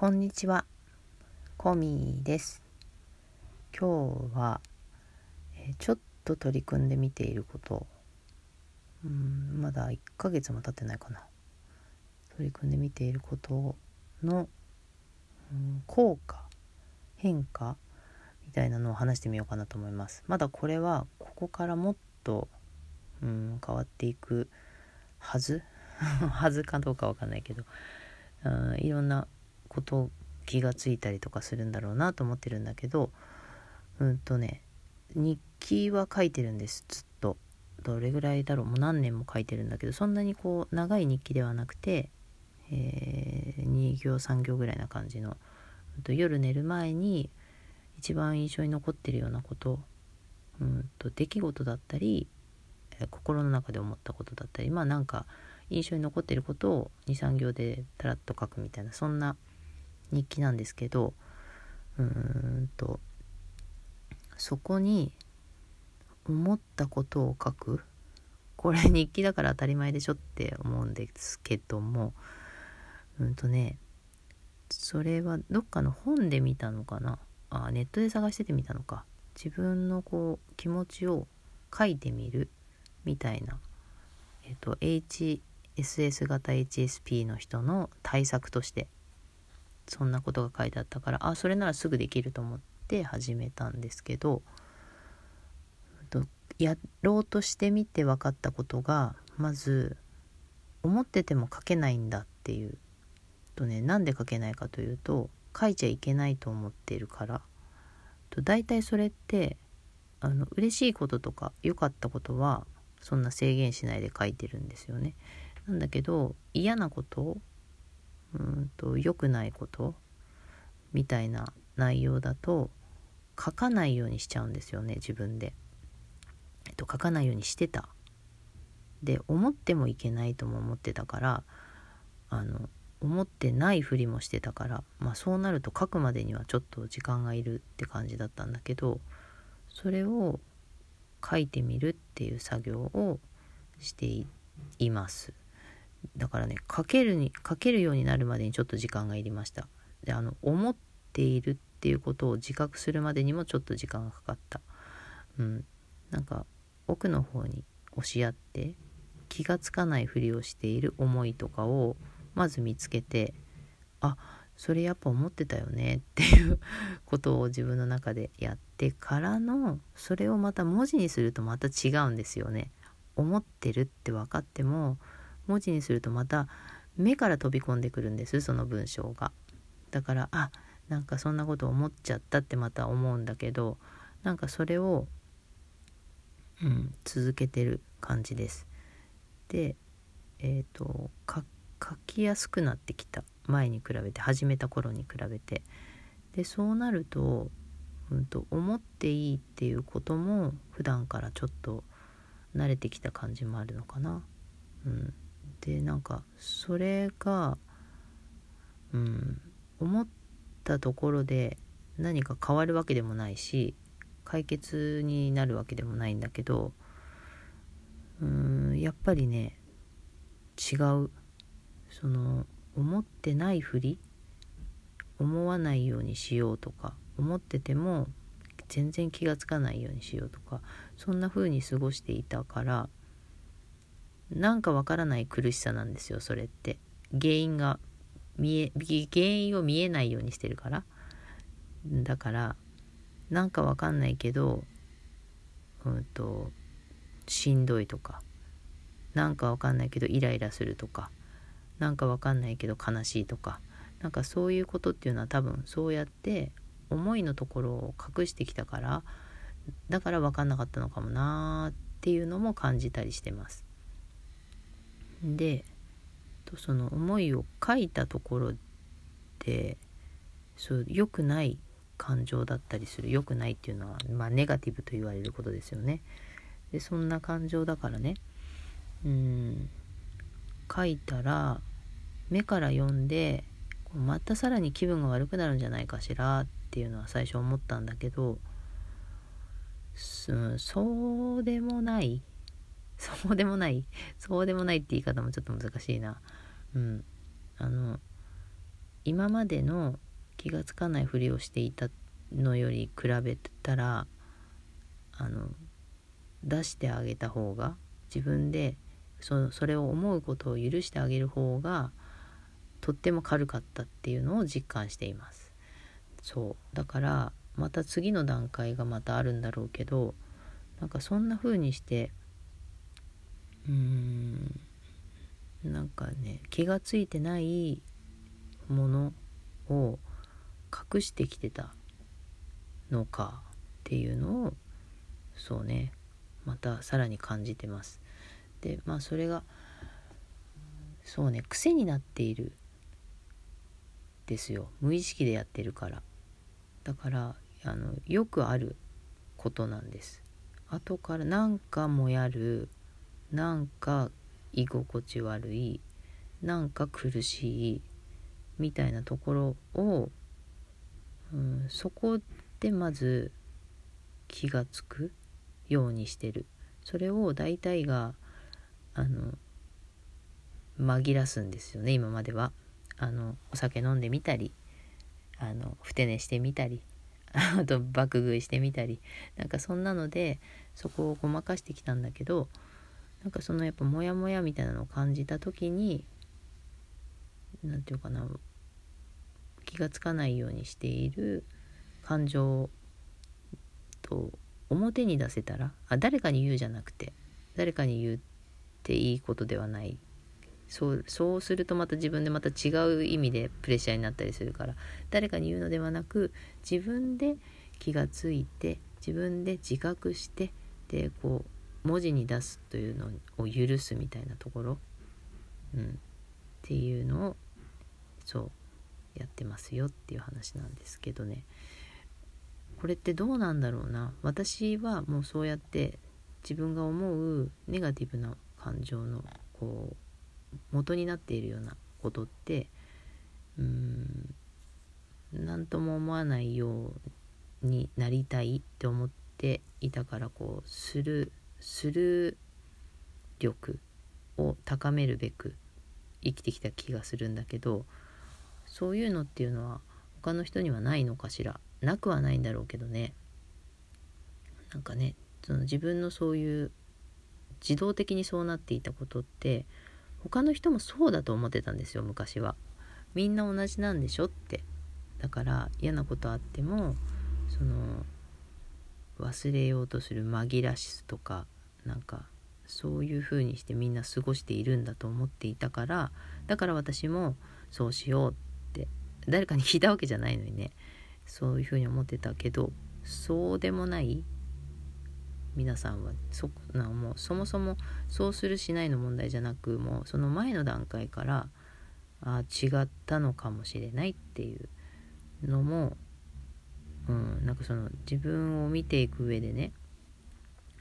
こんにちは、コミです。今日は、え、ちょっと取り組んでみていること、うんまだ1ヶ月も経ってないかな。取り組んでみていることの、うん、効果、変化みたいなのを話してみようかなと思います。まだこれはここからもっと、うん、変わっていくはず？はずかどうかわかんないけど、うん、いろんなこと気がついたりとかするんだろうなと思ってるんだけどうんとね日記は書いてるんですずっと。どれぐらいだろうもう何年も書いてるんだけどそんなにこう長い日記ではなくて、えー、2行3行ぐらいな感じの、うん、と夜寝る前に一番印象に残ってるようなこと,、うんと、出来事だったり、え、心の中で思ったことだったりまあなんか印象に残ってることを23行でタラッと書くみたいなそんな日記なんですけどうーんとそこに思ったことを書く。これ日記だから当たり前でしょって思うんですけどもうんとねそれはどっかの本で見たのかな？あネットで探しててみたのか。自分のこう気持ちを書いてみる。みたいな。えっと HSS 型 HSP の人の対策として。そんなことが書いてあったからあそれならすぐできると思って始めたんですけどやろうとしてみて分かったことがまず思ってても書けないんだっていうとねなんで書けないかというと書いちゃいけないと思ってるからと大体それってあの嬉しいこととか良かったことはそんな制限しないで書いてるんですよね。なんだけど嫌なことうんと良くないことみたいな内容だと書かないようにしちゃうんですよね自分で。えっと書かないようにしてた。で思ってもいけないとも思ってたからあの思ってないふりもしてたからまあそうなると書くまでにはちょっと時間がいるって感じだったんだけどそれを書いてみるっていう作業をしています。だからね書けるに書けるようになるまでにちょっと時間がいりました。であの思っているっていうことを自覚するまでにもちょっと時間がかかった。うん。なんか奥の方に押し合って気がつかないふりをしている思いとかをまず見つけてあそれやっぱ思ってたよねっていう ことを自分の中でやってからのそれをまた文字にするとまた違うんですよね。思ってるって分かっても文字にするとまた目から飛び込んでくるんですその文章が。だからあなんかそんなこと思っちゃったってまた思うんだけどなんかそれを、うん、続けてる感じです。でえっ、ー、と書きやすくなってきた前に比べて始めた頃に比べてでそうなると,、うんと思っていいっていうことも普段からちょっと慣れてきた感じもあるのかな。うんでなんかそれがうん思ったところで何か変わるわけでもないし解決になるわけでもないんだけどうんやっぱりね違う。その思ってないふり思わないようにしようとか思ってても全然気が付かないようにしようとかそんな風に過ごしていたからなんかわからない苦しさなんですよそれって。原因が見え原因を見えないようにしてるから。だからなんかわかんないけどうんとしんどいとか。なんかわかんないけどイライラするとか。なんかわかんないけど悲しいとか。なんかそういうことっていうのは多分そうやって思いのところを隠してきたからだから分かんなかったのかもなーっていうのも感じたりしてます。でその思いを書いたところでそう良くない感情だったりする。良くないっていうのは、まあ、ネガティブと言われることですよね。でそんな感情だからね。うん。書いたら目から読んでまたさらに気分が悪くなるんじゃないかしらっていうのは最初思ったんだけどそうでもないそうでもないそうでもないって言い方もちょっと難しいな。うん。あの、今までの気が付かないふりをしていたのより比べたらあの出してあげた方が自分でそそれを思うことを許してあげる方がとっても軽かったっていうのを実感していますそうだからまた次の段階がまたあるんだろうけどなんかそんな風にしてうーん。なんかね気が付いてないものを隠してきてたのかっていうのをそうねまたさらに感じてます。でまあそれがそうね癖になっているですよ。無意識でやってるから。だからあのよくあることなんです。後からなんかもやるなんか居心地悪いなんか苦しいみたいなところを、うん、そこでまず気が付くようにしてる。それを大体があの紛らすんですよね今までは。あのお酒飲んでみたりあのふて寝してみたり あと爆食いしてみたり。なんかそんなのでそこをごまかしてきたんだけどなんかそのやっぱモヤモヤみたいなのを感じた時に何て言うかな気が付かないようにしている感情と表に出せたらあ誰かに言うじゃなくて誰かに言っていいことではない。そうそうするとまた自分でまた違う意味でプレッシャーになったりするから誰かに言うのではなく自分で気がついて自分で自覚してでこう文字に出すというのを許すみたいなところ、うん、っていうのをそうやってますよっていう話なんですけどね。これってどうなんだろうな？私はもうそうやって自分が思うネガティブな感情のこう元になっているようなことってうーん何とも思わないようになりたいって思っていたからこうするする力を高めるべく生きてきた気がするんだけどそういうのっていうのは他の人にはないのかしら？なくはないんだろうけどね。なんかねその自分のそういう自動的にそうなっていたことって他の人もそうだと思ってたんですよ昔は。みんな同じなんでしょって。だから嫌なことあってもその忘れようとする紛らしとかなんかそういう風にしてみんな過ごしているんだと思っていたからだから私もそうしようって誰かに聞いたわけじゃないのにねそういう風に思ってたけどそうでもない皆さんはそなもうそもそもそうするしないの問題じゃなくもうその前の段階からあ違ったのかもしれないっていうのも、うん、なんかその自分を見ていく上でね。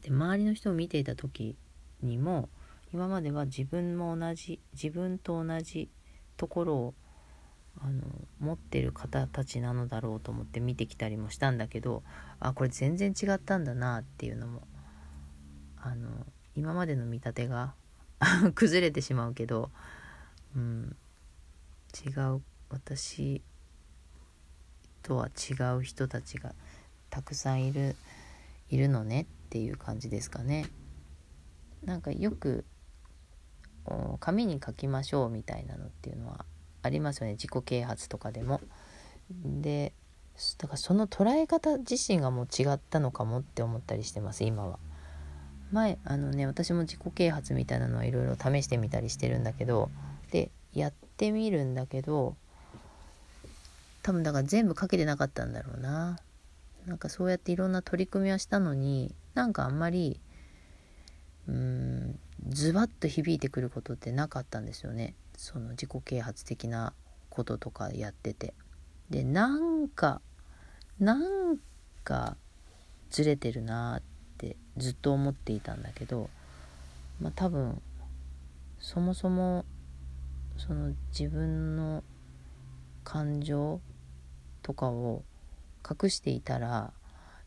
で周りの人を見ていた時にも今までは自分も同じ自分と同じところをあの持ってる方たちなのだろうと思って見てきたりもしたんだけどあこれ全然違ったんだなっていうのもあの今までの見立てが 崩れてしまうけど、うん、違う私とは違う人たちがたくさんいるいるのねっていう感じですかね。なんかよく紙に書きましょうみたいなのっていうのはありますよね自己啓発とかでも。でだからその捉え方自身がもう違ったのかもって思ったりしてます今は。前あのね私も自己啓発みたいなのはいろいろ試してみたりしてるんだけどでやってみるんだけど多分だから全部かけてなかったんだろうな。なんかそうやっていろんな取り組みはしたのになんかあんまりうーんズバッと響いてくることってなかったんですよね。その自己啓発的なこととかやっててでなんかなんかずれてるなってずっと思っていたんだけどまあ多分そもそもその自分の感情とかを隠していたら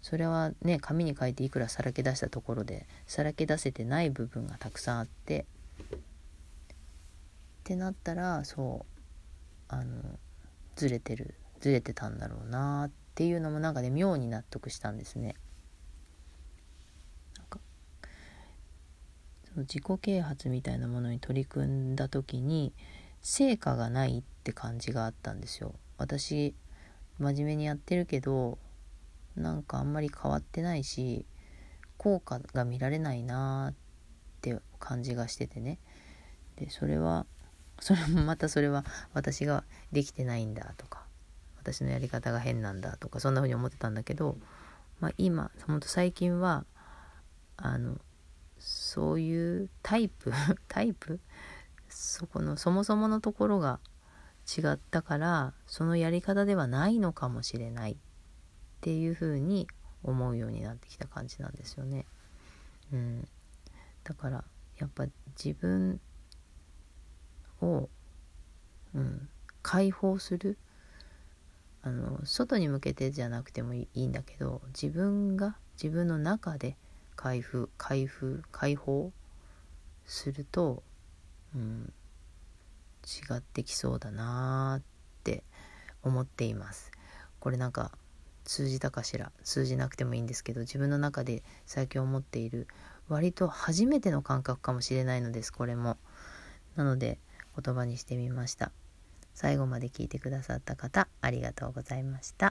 それはね紙に書いていくらさらけ出したところでさらけ出せてない部分がたくさんあってってなったらそうあのずれてるずれてたんだろうなっていうのもなんかね妙に納得したんですね。その自己啓発みたいなものに取り組んだ時に成果がないって感じがあったんですよ。私真面目にやってるけどなんかあんまり変わってないし効果が見られないなーって感じがしててね。でそれは それもまたそれは私ができてないんだとか私のやり方が変なんだとかそんな風に思ってたんだけど、まあ、今ほんと最近はあのそういうタイプ タイプ？そこのそもそものところが違ったからそのやり方ではないのかもしれないっていうふうに思うようになってきた感じなんですよね。うん、だからやっぱ自分を、うん、解放するあの外に向けてじゃなくてもいいんだけど自分が自分の中で開封開封解放すると、うん、違ってきそうだなって思っています。これなんか通じたかしら？通じなくてもいいんですけど自分の中で最近思っている割と初めての感覚かもしれないのですこれも。なので言葉にしてみました。最後まで聞いてくださった方ありがとうございました。